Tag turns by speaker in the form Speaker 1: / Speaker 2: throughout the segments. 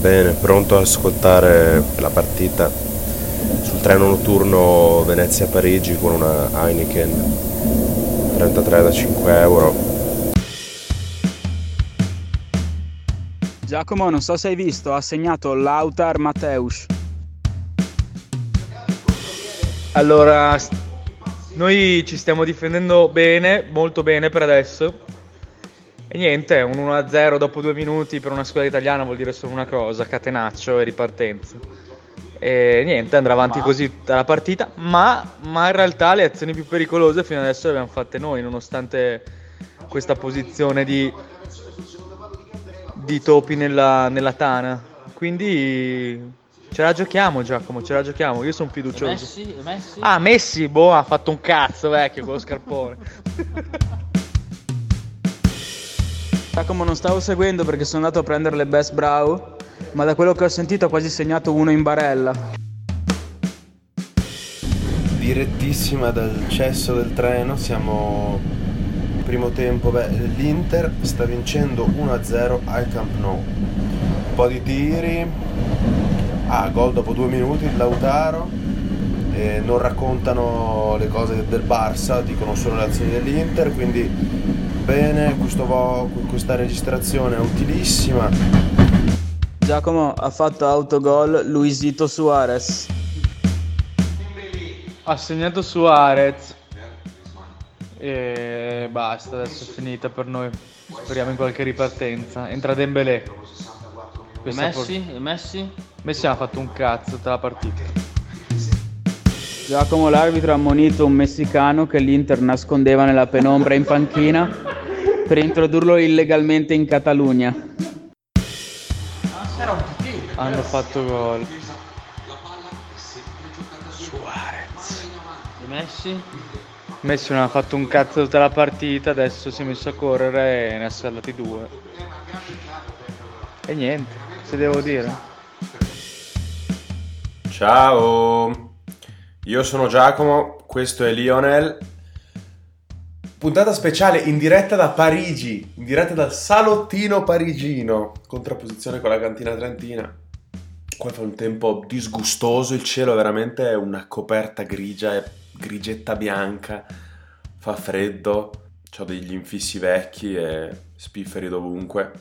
Speaker 1: Bene, pronto ad ascoltare la partita sul treno notturno Venezia-Parigi con una Heineken 33 da 5 euro.
Speaker 2: Giacomo, non so se hai visto, ha segnato Lautar Mateus.
Speaker 3: Allora, noi ci stiamo difendendo bene, molto bene per adesso. E niente, un 1-0 dopo due minuti per una squadra italiana vuol dire solo una cosa, catenaccio e ripartenza. E niente, andrà avanti ma... così tutta la partita, ma, ma, in realtà le azioni più pericolose fino adesso le abbiamo fatte noi, nonostante questa posizione di, di topi nella, nella tana. Quindi ce la giochiamo Giacomo, ce la giochiamo, io sono fiducioso.
Speaker 4: Messi? Messi?
Speaker 3: Ah, Messi, boh, ha fatto un cazzo vecchio con lo scarpone.
Speaker 2: Giacomo non stavo seguendo perché sono andato a prendere le best brow, ma da quello che ho sentito ha quasi segnato uno in barella.
Speaker 1: Direttissima dal cesso del treno, siamo primo tempo, beh, l'Inter sta vincendo 1-0 al Camp Nou. Un po' di tiri, ah, gol dopo due minuti Lautaro, eh, non raccontano le cose del Barça, dicono solo le azioni dell'Inter, quindi bene, questo, questa registrazione è utilissima.
Speaker 2: Giacomo ha fatto autogol Luisito Suarez.
Speaker 3: Ha segnato Suarez. E basta, adesso è finita per noi. Speriamo in qualche ripartenza. Entra Dembélé.
Speaker 4: E Messi? Por- Messi?
Speaker 3: Messi ha fatto un cazzo tutta la partita.
Speaker 2: Giacomo l'arbitro ha ammonito un messicano che l'Inter nascondeva nella penombra in panchina per introdurlo illegalmente in Catalogna.
Speaker 3: Hanno fatto gol.
Speaker 4: Suarez. E Messi?
Speaker 3: Messi non ha fatto un cazzo tutta la partita, adesso si è messo a correre e ne ha salvati due. E niente, se devo dire.
Speaker 1: Ciao, io sono Giacomo, questo è Lionel Puntata speciale in diretta da Parigi, in diretta dal salottino parigino, contrapposizione con la cantina trentina. Qua fa un tempo disgustoso, il cielo è veramente una coperta grigia, grigetta bianca, fa freddo, ho degli infissi vecchi e spifferi dovunque.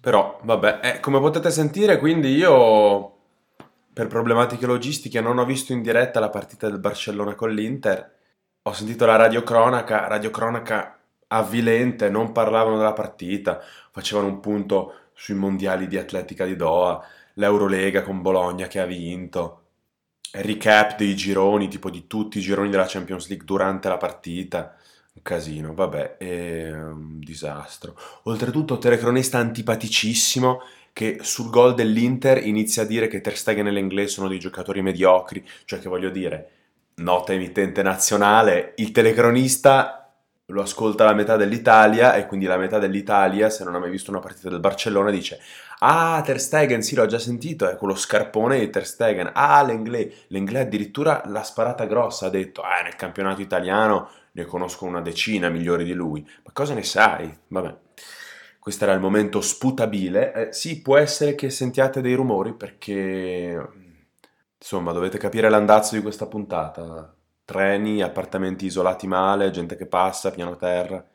Speaker 1: Però, vabbè, eh, come potete sentire, quindi io, per problematiche logistiche, non ho visto in diretta la partita del Barcellona con l'Inter ho sentito la radiocronaca, radiocronaca avvilente, non parlavano della partita, facevano un punto sui mondiali di atletica di Doha, l'Eurolega con Bologna che ha vinto, recap dei gironi, tipo di tutti i gironi della Champions League durante la partita. Un casino, vabbè, è un disastro. Oltretutto, telecronista antipaticissimo che sul gol dell'Inter inizia a dire che Ter Stegen e l'Inglese sono dei giocatori mediocri, cioè che voglio dire, nota emittente nazionale, il telecronista lo ascolta la metà dell'Italia e quindi la metà dell'Italia, se non ha mai visto una partita del Barcellona, dice Ah, Ter Stegen, sì, l'ho già sentito, è quello scarpone di Ter Stegen. Ah, l'Englè, l'Englè addirittura l'ha sparata grossa, ha detto Ah, nel campionato italiano ne conosco una decina migliori di lui. Ma cosa ne sai? Vabbè. Questo era il momento sputabile. Eh, sì, può essere che sentiate dei rumori perché Insomma, dovete capire l'andazzo di questa puntata. Treni, appartamenti isolati male, gente che passa, piano terra.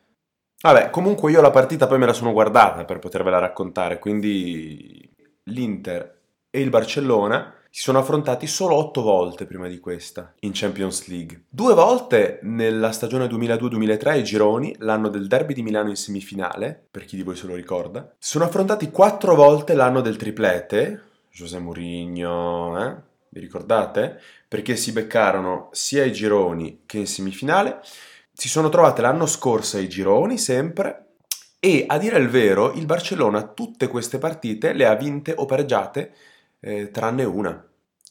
Speaker 1: Vabbè, comunque io la partita poi me la sono guardata per potervela raccontare, quindi l'Inter e il Barcellona si sono affrontati solo otto volte prima di questa in Champions League. Due volte nella stagione 2002-2003 ai gironi, l'anno del derby di Milano in semifinale, per chi di voi se lo ricorda. Si sono affrontati quattro volte l'anno del triplete, José Mourinho, eh? Vi ricordate? Perché si beccarono sia ai gironi che in semifinale. Si sono trovate l'anno scorso ai gironi sempre e a dire il vero il Barcellona tutte queste partite le ha vinte o pareggiate eh, tranne una,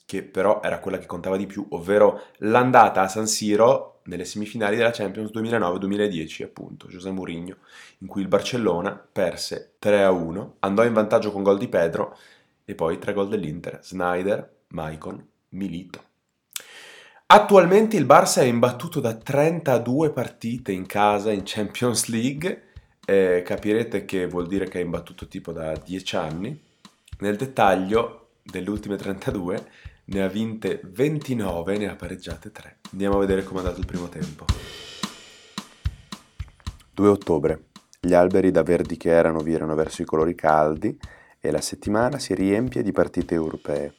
Speaker 1: che però era quella che contava di più, ovvero l'andata a San Siro nelle semifinali della Champions 2009-2010, appunto, José Mourinho, in cui il Barcellona perse 3-1, andò in vantaggio con gol di Pedro e poi tre gol dell'Inter, Snyder, Maicon Milito. Attualmente il Barça è imbattuto da 32 partite in casa in Champions League, eh, capirete che vuol dire che è imbattuto tipo da 10 anni, Nel dettaglio, delle ultime 32, ne ha vinte 29 e ne ha pareggiate 3. Andiamo a vedere come è andato il primo tempo. 2 ottobre. Gli alberi da verdi che erano virano verso i colori caldi e la settimana si riempie di partite europee.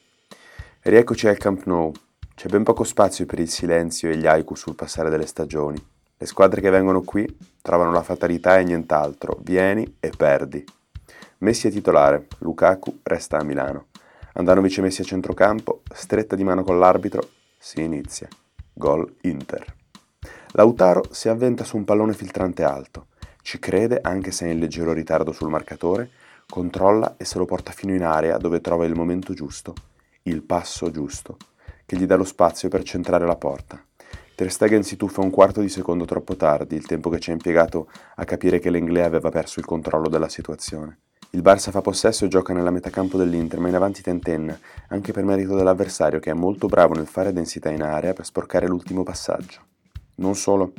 Speaker 1: Rieccoci al Camp Nou. C'è ben poco spazio per il silenzio e gli haiku sul passare delle stagioni. Le squadre che vengono qui trovano la fatalità e nient'altro. Vieni e perdi. Messi è titolare, Lukaku resta a Milano. Andanovic e Messi a centrocampo, stretta di mano con l'arbitro, si inizia. Gol Inter. Lautaro si avventa su un pallone filtrante alto, ci crede anche se è in leggero ritardo sul marcatore, controlla e se lo porta fino in area dove trova il momento giusto, il passo giusto, che gli dà lo spazio per centrare la porta. Ter Stegen si tuffa un quarto di secondo troppo tardi, il tempo che ci ha impiegato a capire che l'Englè aveva perso il controllo della situazione. Il Barça fa possesso e gioca nella metacampo dell'Inter, ma in avanti tentenna, anche per merito dell'avversario che è molto bravo nel fare densità in area per sporcare l'ultimo passaggio. Non solo.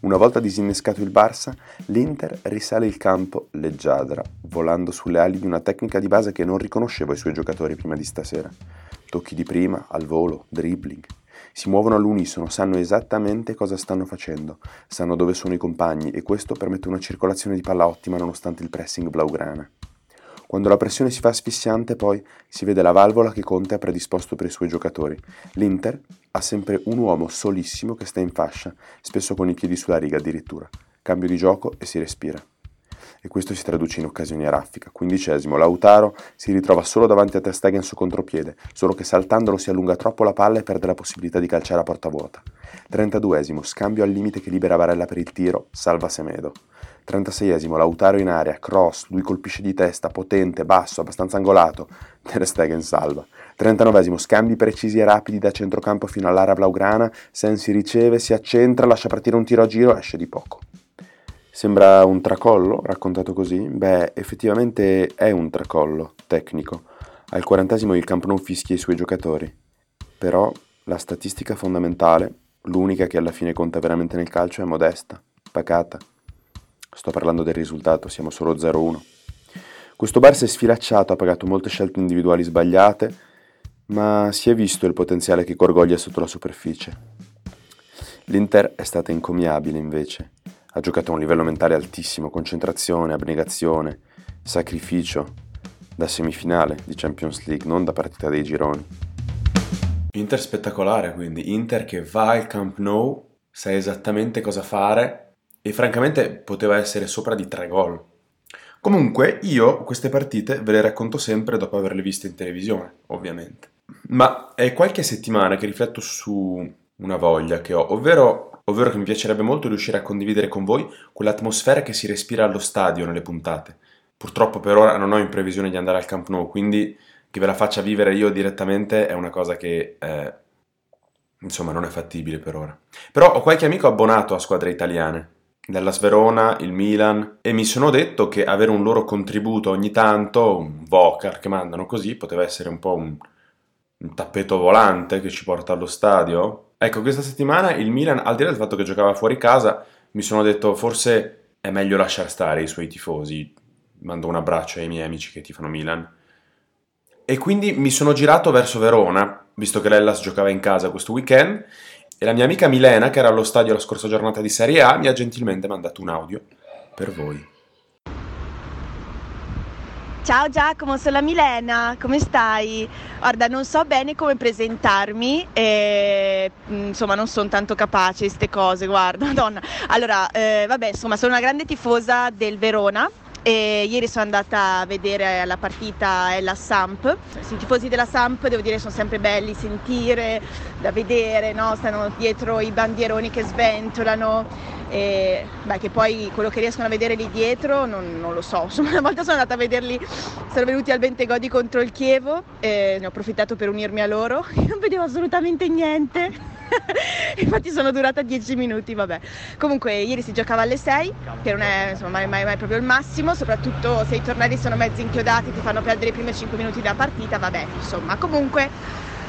Speaker 1: Una volta disinnescato il Barça, l'Inter risale il campo leggiadra, volando sulle ali di una tecnica di base che non riconoscevo ai suoi giocatori prima di stasera. Tocchi di prima, al volo, dribbling. Si muovono all'unisono, sanno esattamente cosa stanno facendo, sanno dove sono i compagni e questo permette una circolazione di palla ottima nonostante il pressing blaugrana. Quando la pressione si fa asfissiante, poi si vede la valvola che Conte ha predisposto per i suoi giocatori. L'Inter ha sempre un uomo solissimo che sta in fascia, spesso con i piedi sulla riga addirittura. Cambio di gioco e si respira. E questo si traduce in occasioni a raffica. Quindicesimo, Lautaro si ritrova solo davanti a Ter Stegen su contropiede, solo che saltandolo si allunga troppo la palla e perde la possibilità di calciare a porta vuota. Trentaduesimo, scambio al limite che libera Varella per il tiro, salva Semedo. 36esimo, Lautaro in aria, cross, lui colpisce di testa, potente, basso, abbastanza angolato, Ter Stegen salva. 39esimo, scambi precisi e rapidi da centrocampo fino all'area blaugrana, Sensi riceve, si accentra, lascia partire un tiro a giro, esce di poco. Sembra un tracollo, raccontato così? Beh, effettivamente è un tracollo, tecnico. Al quarantesimo il Camp non fischia i suoi giocatori. Però la statistica fondamentale, l'unica che alla fine conta veramente nel calcio, è modesta, pacata. Sto parlando del risultato, siamo solo 0-1. Questo Barça è sfilacciato, ha pagato molte scelte individuali sbagliate, ma si è visto il potenziale che gorgoglia sotto la superficie. L'Inter è stata incommiabile invece. Ha giocato a un livello mentale altissimo, concentrazione, abnegazione, sacrificio, da semifinale di Champions League, non da partita dei gironi. Inter spettacolare, quindi Inter che va al Camp Nou, sa esattamente cosa fare e francamente poteva essere sopra di tre gol. Comunque io queste partite ve le racconto sempre dopo averle viste in televisione, ovviamente. Ma è qualche settimana che rifletto su una voglia che ho, ovvero, ovvero che mi piacerebbe molto riuscire a condividere con voi quell'atmosfera che si respira allo stadio nelle puntate. Purtroppo per ora non ho in previsione di andare al Camp Nou, quindi che ve la faccia vivere io direttamente è una cosa che eh, insomma non è fattibile per ora. Però ho qualche amico abbonato a squadre italiane della Sverona, il Milan e mi sono detto che avere un loro contributo ogni tanto, un vocal che mandano così, poteva essere un po' un, un tappeto volante che ci porta allo stadio. Ecco, questa settimana il Milan, al di là del fatto che giocava fuori casa, mi sono detto forse è meglio lasciare stare i suoi tifosi. Mando un abbraccio ai miei amici che tifano Milan. E quindi mi sono girato verso Verona, visto che l'Ellas giocava in casa questo weekend, e la mia amica Milena, che era allo stadio la scorsa giornata di Serie A, mi ha gentilmente mandato un audio per voi.
Speaker 5: Ciao Giacomo, sono la Milena, come stai? Guarda, non so bene come presentarmi, e, insomma non sono tanto capace di queste cose, guarda, madonna. Allora, eh, vabbè, insomma sono una grande tifosa del Verona, e ieri sono andata a vedere la partita e la Samp. I tifosi della Samp devo dire sono sempre belli sentire, da vedere, no? stanno dietro i bandieroni che sventolano. E, beh, che poi quello che riescono a vedere lì dietro non, non lo so. Insomma, una volta sono andata a vederli, sono venuti al Bentegodi contro il Chievo e ne ho approfittato per unirmi a loro. Io non vedevo assolutamente niente. infatti sono durata 10 minuti, vabbè. Comunque ieri si giocava alle 6, che non è insomma, mai, mai, mai, proprio il massimo, soprattutto se i tornelli sono mezzi inchiodati, ti fanno perdere i primi 5 minuti della partita, vabbè, insomma. Comunque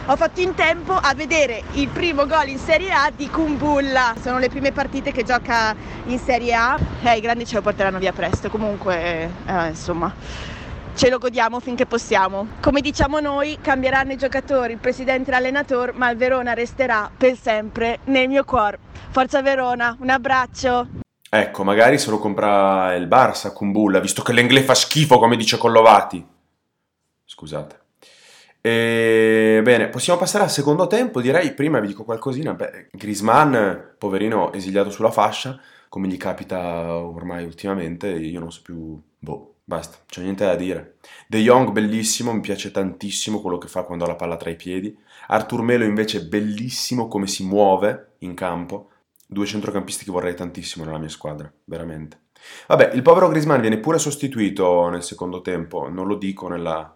Speaker 5: ho fatto in tempo a vedere il primo gol in Serie A di Kumbulla. Sono le prime partite che gioca in Serie A. Eh, i grandi ce lo porteranno via presto, comunque, eh, insomma ce lo godiamo finché possiamo. Come diciamo noi, cambieranno i giocatori, il presidente e l'allenatore, ma il Verona resterà per sempre nel mio cuore. Forza Verona, un abbraccio!
Speaker 1: Ecco, magari se lo compra il Barça, Kumbulla, visto che l'Engle fa schifo, come dice Collovati. Scusate. E, bene, possiamo passare al secondo tempo, direi, prima vi dico qualcosina, beh, Griezmann, poverino, esiliato sulla fascia, come gli capita ormai ultimamente, io non so più, boh, basta, c'è niente da dire. De Jong, bellissimo, mi piace tantissimo quello che fa quando ha la palla tra i piedi, Artur Melo invece bellissimo come si muove in campo, due centrocampisti che vorrei tantissimo nella mia squadra, veramente. Vabbè, il povero Griezmann viene pure sostituito nel secondo tempo, non lo dico nella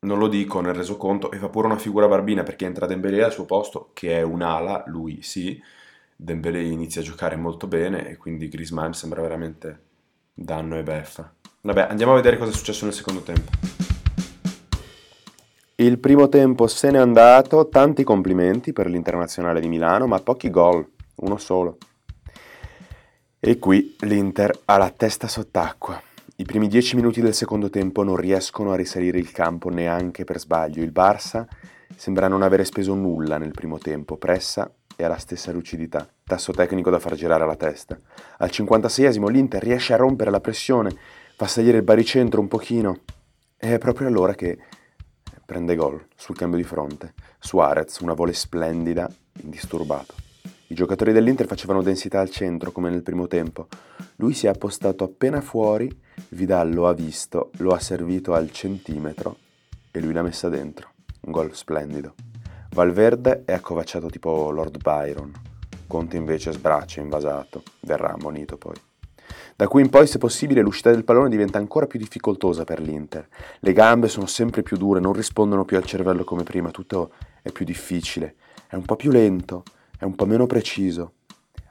Speaker 1: non lo dico nel resoconto, e fa pure una figura barbina perché entra Dembélé al suo posto, che è un'ala, lui sì, Dembélé inizia a giocare molto bene e quindi Griezmann sembra veramente danno e beffa. Vabbè, andiamo a vedere cosa è successo nel secondo tempo. Il primo tempo se n'è andato, tanti complimenti per l'Internazionale di Milano, ma pochi gol, uno solo. E qui l'Inter ha la testa sott'acqua. I primi dieci minuti del secondo tempo non riescono a risalire il campo neanche per sbaglio. Il Barça sembra non avere speso nulla nel primo tempo, pressa e ha la stessa lucidità, tasso tecnico da far girare la testa. Al 56esimo l'Inter riesce a rompere la pressione, fa salire il baricentro un pochino e è proprio allora che prende gol sul cambio di fronte. Suarez, una vole splendida, indisturbato. I giocatori dell'Inter facevano densità al centro come nel primo tempo. Lui si è appostato appena fuori, Vidal lo ha visto, lo ha servito al centimetro e lui l'ha messa dentro. Un gol splendido. Valverde è accovacciato tipo Lord Byron. Conte invece sbraccia invasato, verrà ammonito poi. Da qui in poi, se possibile, l'uscita del pallone diventa ancora più difficoltosa per l'Inter. Le gambe sono sempre più dure, non rispondono più al cervello come prima, tutto è più difficile, è un po' più lento, è un po' meno preciso.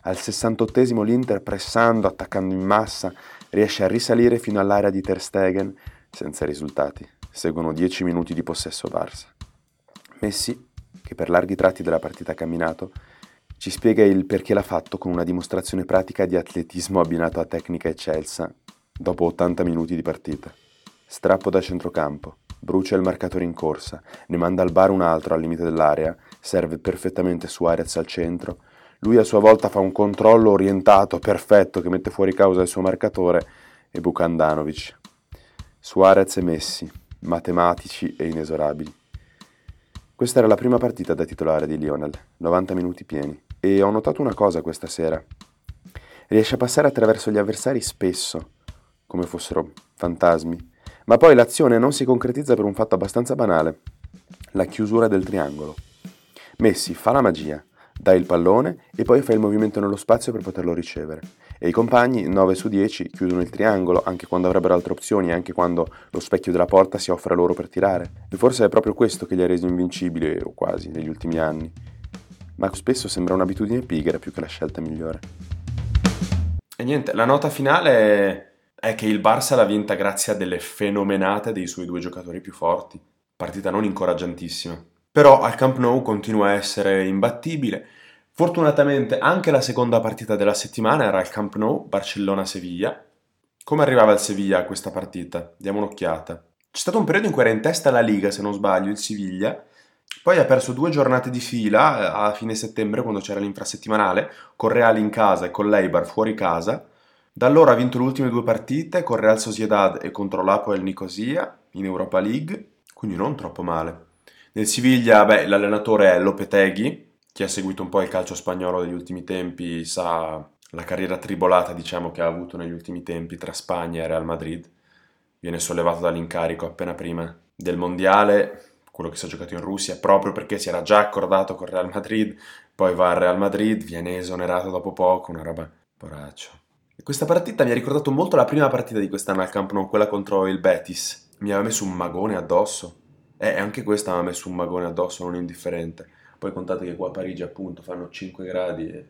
Speaker 1: Al 68esimo l'Inter, pressando, attaccando in massa, riesce a risalire fino all'area di Ter Stegen, senza risultati. Seguono 10 minuti di possesso Barça. Messi, che per larghi tratti della partita ha camminato, ci spiega il perché l'ha fatto con una dimostrazione pratica di atletismo abbinato a tecnica eccelsa, dopo 80 minuti di partita. Strappo da centrocampo, brucia il marcatore in corsa, ne manda al bar un altro al limite dell'area, serve perfettamente Suarez al centro, lui a sua volta fa un controllo orientato, perfetto, che mette fuori causa il suo marcatore e buca Andanovic. Suarez e Messi, matematici e inesorabili. Questa era la prima partita da titolare di Lionel, 90 minuti pieni, e ho notato una cosa questa sera. Riesce a passare attraverso gli avversari spesso, come fossero fantasmi, ma poi l'azione non si concretizza per un fatto abbastanza banale, la chiusura del triangolo. Messi fa la magia, dà il pallone e poi fa il movimento nello spazio per poterlo ricevere. E i compagni, 9 su 10, chiudono il triangolo anche quando avrebbero altre opzioni, anche quando lo specchio della porta si offre loro per tirare. E forse è proprio questo che li ha resi invincibili, o quasi, negli ultimi anni. Ma spesso sembra un'abitudine pigra più che la scelta migliore. E niente, la nota finale è che il Barça l'ha vinta grazie a delle fenomenate dei suoi due giocatori più forti. Partita non incoraggiantissima. Però al Camp Nou continua a essere imbattibile. Fortunatamente anche la seconda partita della settimana era al Camp Nou, Barcellona-Seviglia. Come arrivava il Sevilla a questa partita? Diamo un'occhiata. C'è stato un periodo in cui era in testa la Liga, se non sbaglio, il Siviglia. Poi ha perso due giornate di fila eh, a fine settembre, quando c'era l'infrasettimanale, con Real in casa e con l'Eibar fuori casa. Da allora ha vinto le ultime due partite con Real Sociedad e contro l'Apoel Nicosia in Europa League, quindi non troppo male. Nel Siviglia, beh, l'allenatore è Lopetegui, chi ha seguito un po' il calcio spagnolo degli ultimi tempi sa la carriera tribolata, diciamo, che ha avuto negli ultimi tempi tra Spagna e Real Madrid. Viene sollevato dall'incarico appena prima del mondiale, quello che si è giocato in Russia, proprio perché si era già accordato con Real Madrid, poi va al Real Madrid, viene esonerato dopo poco, una roba poraccio. Questa partita mi ha ricordato molto la prima partita di quest'anno al Camp Nou, quella contro il Betis. Mi aveva messo un magone addosso. E anche questa mi ha messo un magone addosso non indifferente. Poi contate che qua a Parigi appunto fanno 5 gradi e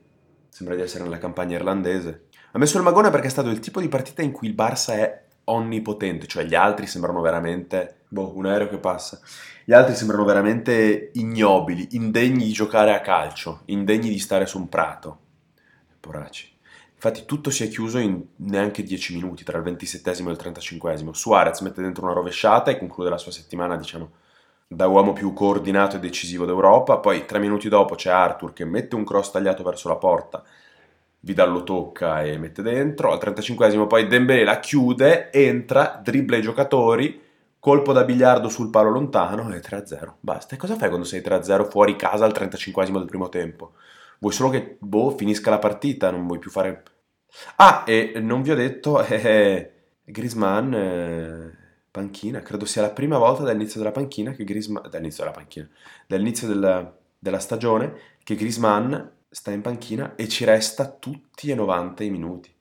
Speaker 1: sembra di essere nella campagna irlandese. Ha messo il magone perché è stato il tipo di partita in cui il Barça è onnipotente, cioè gli altri sembrano veramente... Boh, un aereo che passa. Gli altri sembrano veramente ignobili, indegni di giocare a calcio, indegni di stare su un prato. Poracci. Infatti tutto si è chiuso in neanche 10 minuti tra il 27 e il 35. Suarez mette dentro una rovesciata e conclude la sua settimana, diciamo, da uomo più coordinato e decisivo d'Europa. Poi tre minuti dopo c'è Arthur che mette un cross tagliato verso la porta. Vidal lo tocca e mette dentro. Al 35 poi Dembélé la chiude, entra, dribbla i giocatori, colpo da biliardo sul palo lontano e 3-0. Basta. E cosa fai quando sei 3-0 fuori casa al 35 del primo tempo? Vuoi solo che boh, finisca la partita, non vuoi più fare Ah, e non vi ho detto, eh, Grisman, eh, panchina, credo sia la prima volta dall'inizio della panchina che Grisman, dall'inizio della panchina, dall'inizio della, della stagione che Grisman sta in panchina e ci resta tutti e 90 i minuti.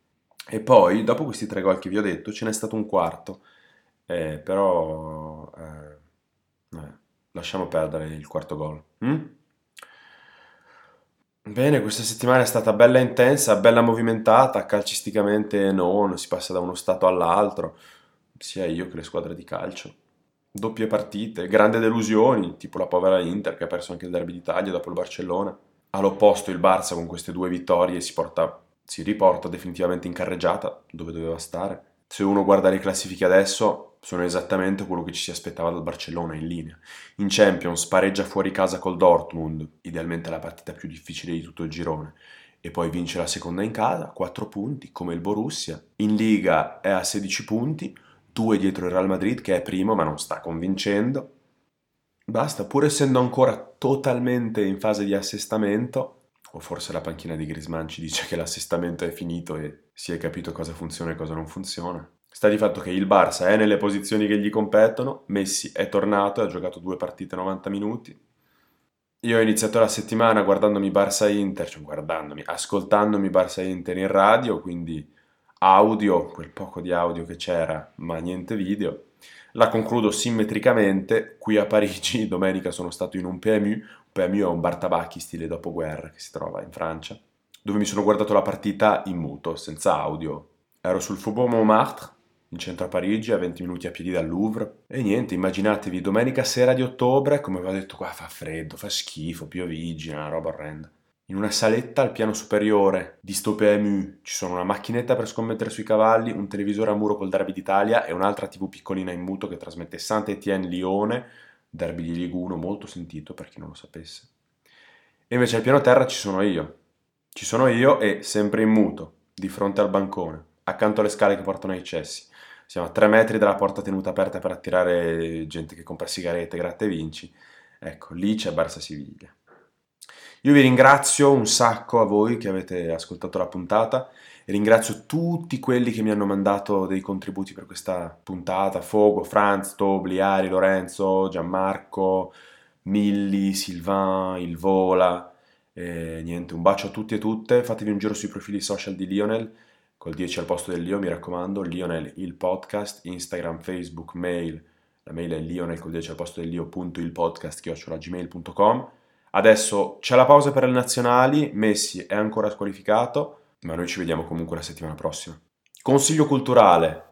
Speaker 1: E poi, dopo questi tre gol che vi ho detto, ce n'è stato un quarto, eh, però eh, lasciamo perdere il quarto gol. Mm? Bene, questa settimana è stata bella intensa, bella movimentata, calcisticamente non, si passa da uno stato all'altro, sia io che le squadre di calcio. Doppie partite, grandi delusioni, tipo la povera Inter che ha perso anche il derby d'Italia dopo il Barcellona. All'opposto il Barça con queste due vittorie si, porta, si riporta definitivamente in carreggiata dove doveva stare. Se uno guarda le classifiche adesso, sono esattamente quello che ci si aspettava dal Barcellona in linea. In Champions pareggia fuori casa col Dortmund, idealmente la partita più difficile di tutto il girone, e poi vince la seconda in casa, 4 punti, come il Borussia. In Liga è a 16 punti, 2 dietro il Real Madrid che è primo ma non sta convincendo. Basta, pur essendo ancora totalmente in fase di assestamento, o forse la panchina di Grisman ci dice che l'assestamento è finito e si è capito cosa funziona e cosa non funziona. Sta di fatto che il Barça è nelle posizioni che gli competono, Messi è tornato e ha giocato due partite 90 minuti. Io ho iniziato la settimana guardandomi Barça Inter, cioè guardandomi, ascoltandomi Barça Inter in radio, quindi audio, quel poco di audio che c'era, ma niente video. La concludo simmetricamente, qui a Parigi domenica sono stato in un PMU, un PMU è un bar tabacchi stile dopoguerra che si trova in Francia, dove mi sono guardato la partita in muto, senza audio. Ero sul Faubourg Montmartre, in centro a Parigi, a 20 minuti a piedi dal Louvre. E niente, immaginatevi, domenica sera di ottobre, come vi ho detto qua, fa freddo, fa schifo, piovigina, roba orrenda. In una saletta al piano superiore di sto PMU ci sono una macchinetta per scommettere sui cavalli, un televisore a muro col derby d'Italia e un'altra TV piccolina in muto che trasmette Saint-Étienne Lione, derby di Ligue 1 molto sentito per chi non lo sapesse. E invece al piano terra ci sono io. Ci sono io e sempre in muto, di fronte al bancone, accanto alle scale che portano ai cessi siamo a tre metri dalla porta tenuta aperta per attirare gente che compra sigarette, gratta e vinci. Ecco, lì c'è Barça Siviglia. Io vi ringrazio un sacco a voi che avete ascoltato la puntata e ringrazio tutti quelli che mi hanno mandato dei contributi per questa puntata, Fogo, Franz, Tobli, Ari, Lorenzo, Gianmarco, Milli, Silvan, Il Vola, e niente, un bacio a tutti e tutte, fatevi un giro sui profili social di Lionel col 10 al posto dell'io, mi raccomando, Lionel il podcast, Instagram, Facebook, mail, la mail è lionel col 10 al posto dell'io, punto il podcast, chiocciolagmail.com. Adesso c'è la pausa per le nazionali, Messi è ancora squalificato, ma noi ci vediamo comunque la settimana prossima. Consiglio culturale.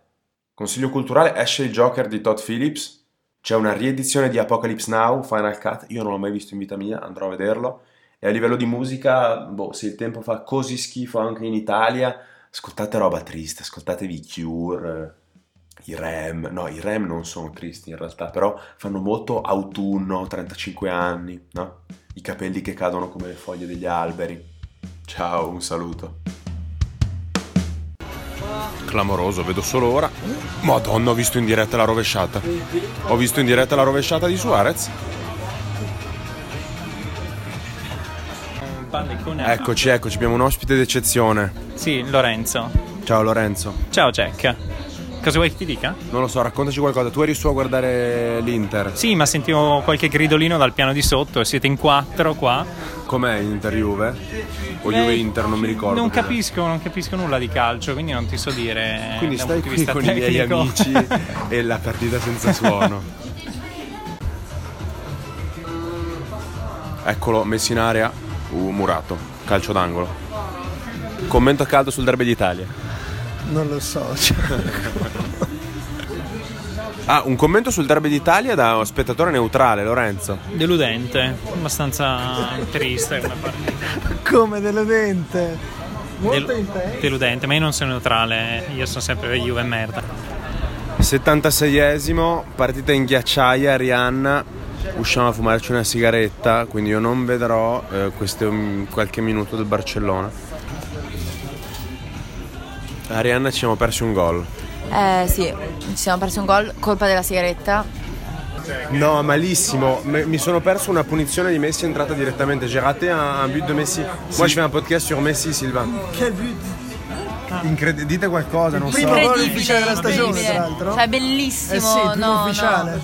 Speaker 1: Consiglio culturale, esce il Joker di Todd Phillips, c'è una riedizione di Apocalypse Now, Final Cut, io non l'ho mai visto in vita mia, andrò a vederlo. E a livello di musica, boh, se il tempo fa così schifo anche in Italia, ascoltate roba triste, ascoltatevi Cure, i Rem, no, i Rem non sono tristi in realtà, però fanno molto autunno, 35 anni, no? I capelli che cadono come le foglie degli alberi. Ciao, un saluto. Clamoroso, vedo solo ora. Madonna, ho visto in diretta la rovesciata. Ho visto in diretta la rovesciata di Suarez. Eccoci, eccoci, abbiamo un ospite d'eccezione.
Speaker 6: Sì, Lorenzo.
Speaker 1: Ciao Lorenzo.
Speaker 6: Ciao Jack. Cosa vuoi che ti dica?
Speaker 1: Non lo so, raccontaci qualcosa. Tu eri su a guardare l'Inter.
Speaker 6: Sì, ma sentivo qualche gridolino dal piano di sotto. Siete in quattro qua.
Speaker 1: Com'è Inter Juve? O Juve Inter, non mi ricordo.
Speaker 6: Non capisco, non capisco nulla di calcio, quindi non ti so dire.
Speaker 1: Quindi stai qui con tecnico. i miei amici e la partita senza suono. Eccolo, messo in area. Uh, Murato, calcio d'angolo. Commento a caldo sul derby d'Italia.
Speaker 7: Non lo so. Cioè.
Speaker 1: ah, un commento sul derby d'Italia da spettatore neutrale, Lorenzo.
Speaker 6: Deludente, abbastanza triste come partita.
Speaker 7: Come deludente? Molto
Speaker 6: del-
Speaker 7: intenso.
Speaker 6: deludente, ma io non sono neutrale, io sono sempre Juve merda.
Speaker 1: 76esimo, partita in ghiacciaia, Rihanna. Usciamo a fumarci una sigaretta, quindi io non vedrò eh, questo mm, qualche minuto del Barcellona. A Rihanna ci siamo persi un gol.
Speaker 8: Eh sì, ci siamo persi un gol, colpa della sigaretta.
Speaker 1: No, malissimo. Mi sono perso una punizione di Messi entrata direttamente. J'ai raté un, but de Messi. Moi, je fais un podcast sur Messi, Sylvain.
Speaker 7: Che but.
Speaker 1: Incredi- dite qualcosa, non so.
Speaker 7: Primo gol ufficiale della stagione, tra l'altro.
Speaker 8: Cioè bellissimo,
Speaker 7: Eh sì, il primo
Speaker 8: no,
Speaker 7: ufficiale.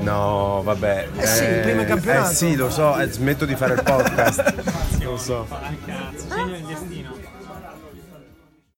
Speaker 1: No, vabbè.
Speaker 7: Eh sì, il primo campionato.
Speaker 1: Eh sì, lo so, eh, smetto di fare il podcast. lo so.
Speaker 6: Destino.